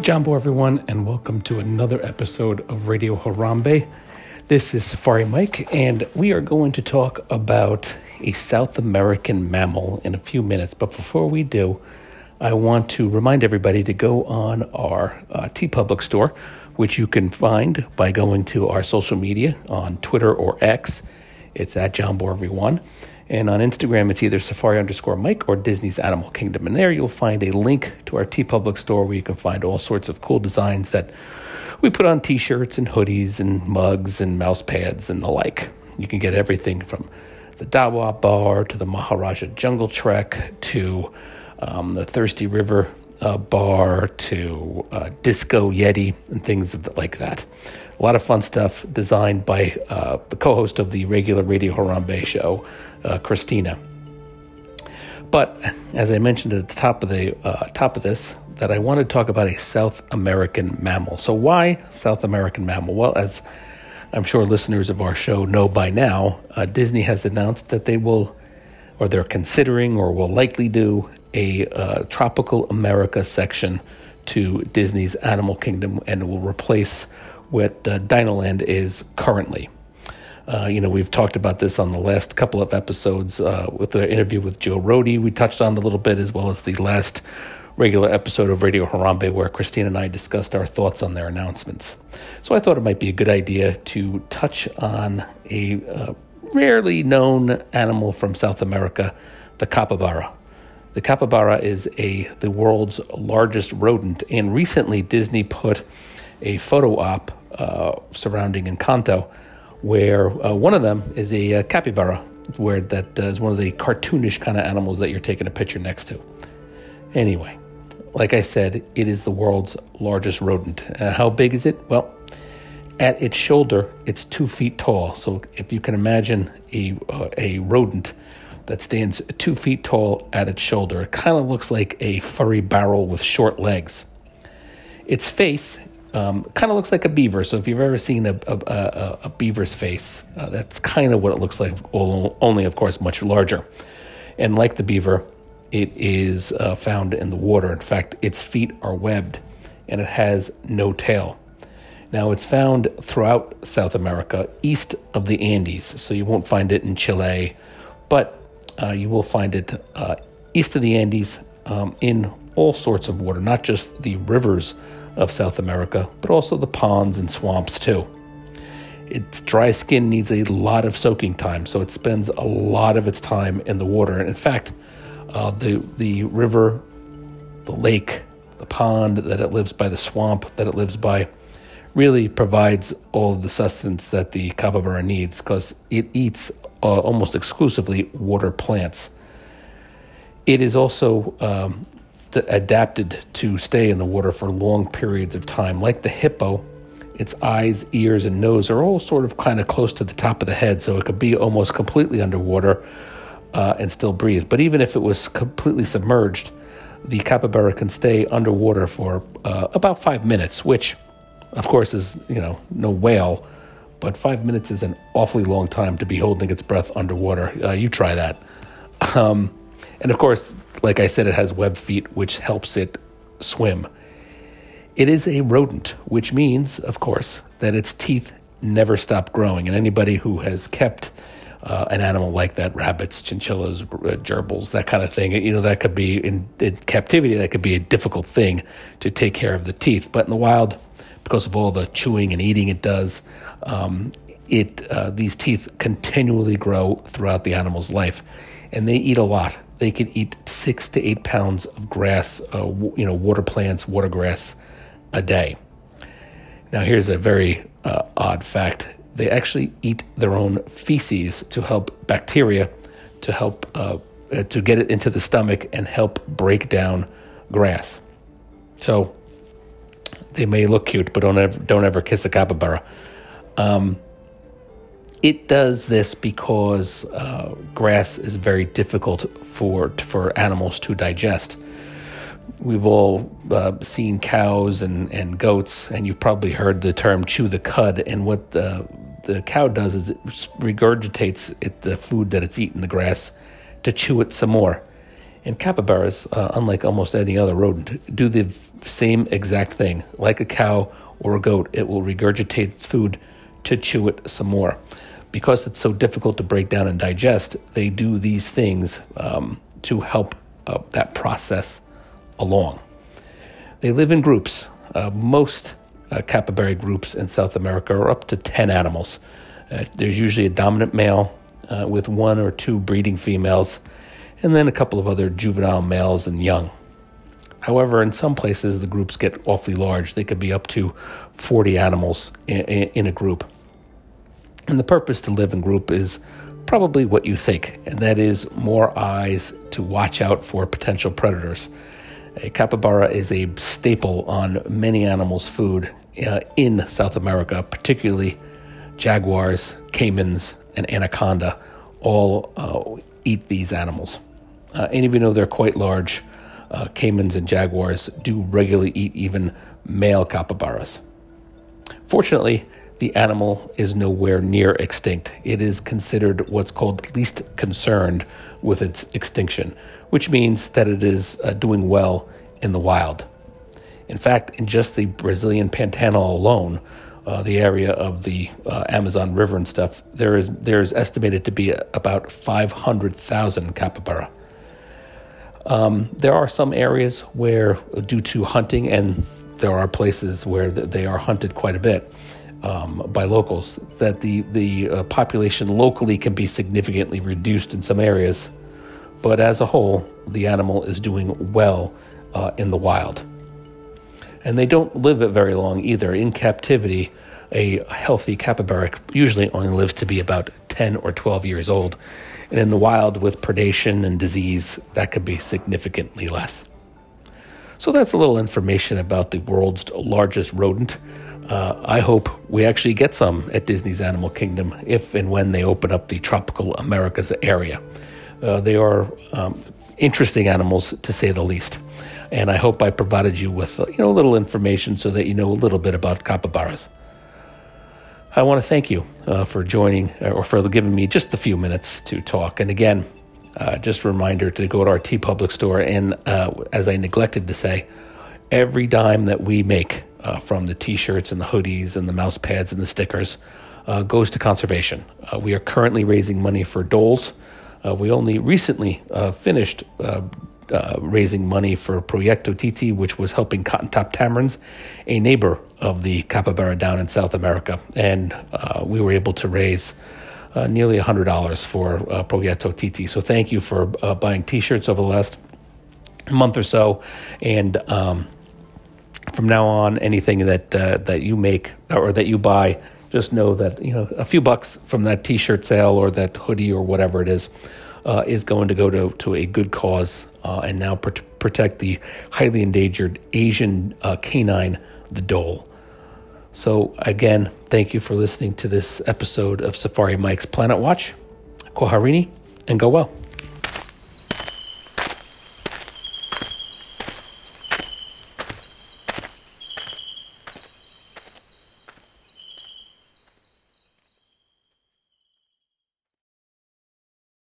Jambo, everyone, and welcome to another episode of Radio Harambe. This is Safari Mike, and we are going to talk about a South American mammal in a few minutes. But before we do, I want to remind everybody to go on our uh, TeePublic store, which you can find by going to our social media on Twitter or X. It's at Jambo Everyone. And on Instagram, it's either Safari underscore Mike or Disney's Animal Kingdom. And there you'll find a link to our T TeePublic store where you can find all sorts of cool designs that we put on t shirts and hoodies and mugs and mouse pads and the like. You can get everything from the Dawa bar to the Maharaja Jungle Trek to um, the Thirsty River uh, bar to uh, Disco Yeti and things like that. A lot of fun stuff designed by uh, the co host of the regular Radio Harambe show, uh, Christina. But as I mentioned at the top of the uh, top of this, that I want to talk about a South American mammal. So why South American mammal? Well, as I'm sure listeners of our show know by now, uh, Disney has announced that they will, or they're considering, or will likely do a uh, Tropical America section to Disney's Animal Kingdom, and it will replace what uh, Dinoland is currently. Uh, you know, we've talked about this on the last couple of episodes uh, with the interview with Joe Rohde. We touched on a little bit, as well as the last regular episode of Radio Harambe, where Christine and I discussed our thoughts on their announcements. So I thought it might be a good idea to touch on a uh, rarely known animal from South America, the capybara. The capybara is a the world's largest rodent, and recently Disney put a photo op uh, surrounding Encanto where uh, one of them is a uh, capybara, where that uh, is one of the cartoonish kind of animals that you're taking a picture next to. Anyway, like I said, it is the world's largest rodent. Uh, how big is it? Well, at its shoulder, it's two feet tall. So if you can imagine a a rodent that stands two feet tall at its shoulder, it kind of looks like a furry barrel with short legs. Its face um, kind of looks like a beaver. So if you've ever seen a, a, a, a beaver's face, uh, that's kind of what it looks like, only, of course, much larger. And like the beaver, it is uh, found in the water. In fact, its feet are webbed and it has no tail. Now, it's found throughout South America, east of the Andes. So you won't find it in Chile, but uh, you will find it uh, east of the Andes um, in all sorts of water, not just the rivers of South America, but also the ponds and swamps too. Its dry skin needs a lot of soaking time, so it spends a lot of its time in the water. And in fact, uh, the the river, the lake, the pond that it lives by, the swamp that it lives by, really provides all the sustenance that the capybara needs because it eats uh, almost exclusively water plants. It is also um, adapted to stay in the water for long periods of time. Like the hippo, its eyes, ears, and nose are all sort of kind of close to the top of the head, so it could be almost completely underwater uh, and still breathe. But even if it was completely submerged, the capybara can stay underwater for uh, about five minutes, which, of course, is you know no whale, but five minutes is an awfully long time to be holding its breath underwater. Uh, you try that. Um, and of course, like I said, it has web feet, which helps it swim. It is a rodent, which means, of course, that its teeth never stop growing. And anybody who has kept uh, an animal like that, rabbits, chinchillas, uh, gerbils, that kind of thing, you know, that could be in, in, captivity, that could be a difficult thing to take care of the teeth. But in the wild, because of all the chewing and eating it does, um, it uh, these teeth continually grow throughout the animal's life, and they eat a lot they can eat six to eight pounds of grass, uh, you know, water plants, water grass a day. Now, here's a very uh, odd fact they actually eat their own feces to help bacteria to help uh, uh, to get it into the stomach and help break down grass. So they may look cute, but don't ever don't ever kiss a capybara. Um, it does this because uh, grass is very difficult for for animals to digest. We've all uh, seen cows and, and goats, and you've probably heard the term "chew the cud." And what the the cow does is it regurgitates it, the food that it's eaten, the grass, to chew it some more. And capybaras, uh, unlike almost any other rodent, do the same exact thing. Like a cow or a goat, it will regurgitate its food to chew it some more. Because it's so difficult to break down and digest, they do these things um, to help uh, that process along. They live in groups. Uh, most uh, capybara groups in South America are up to 10 animals. Uh, there's usually a dominant male uh, with one or two breeding females, and then a couple of other juvenile males and young. However, in some places, the groups get awfully large. They could be up to 40 animals in, in a group. And the purpose to live in group is probably what you think, and that is more eyes to watch out for potential predators. A capybara is a staple on many animals' food uh, in South America, particularly jaguars, caimans, and anaconda all uh, eat these animals. Uh, and even though they're quite large, uh, caimans and jaguars do regularly eat even male capybaras. Fortunately, the animal is nowhere near extinct. It is considered what's called least concerned with its extinction, which means that it is uh, doing well in the wild. In fact, in just the Brazilian Pantanal alone, uh, the area of the uh, Amazon River and stuff, there is there is estimated to be about 500,000 capybara. Um, there are some areas where, due to hunting, and there are places where they are hunted quite a bit um, by locals, that the the uh, population locally can be significantly reduced in some areas, but as a whole, the animal is doing well uh, in the wild. And they don't live it very long either. In captivity, a healthy capybara usually only lives to be about 10 or 12 years old. And in the wild, with predation and disease, that could be significantly less. So that's a little information about the world's largest rodent. Uh, I hope we actually get some at Disney's Animal Kingdom if and when they open up the Tropical Americas area. Uh, they are um, interesting animals, to say the least. And I hope I provided you with you know a little information so that you know a little bit about capybaras. I want to thank you uh, for joining uh, or for giving me just a few minutes to talk. And again, uh, just a reminder to go to our TeePublic store. And uh, as I neglected to say, every dime that we make uh, from the t shirts and the hoodies and the mouse pads and the stickers uh, goes to conservation. we are currently raising money for Dholes. we only recently finished uh, raising money for Proyecto Titi, which was helping cotton top tamarins, a neighbor of the capybara down in South America. And uh, we were able to raise uh, nearly $100 for uh, Proyecto Titi. So thank you for uh, buying t shirts over the last month or so. And um, from now on, anything that, uh, that you make or that you buy, just know that you know a few bucks from that T-shirt sale or that hoodie or whatever it is uh, is going to go to, to a good cause uh, and now pr- protect the highly endangered Asian uh, canine, the dhole. So, again, thank you for listening to this episode of Safari Mike's Planet Watch. Kwaherini, and go well.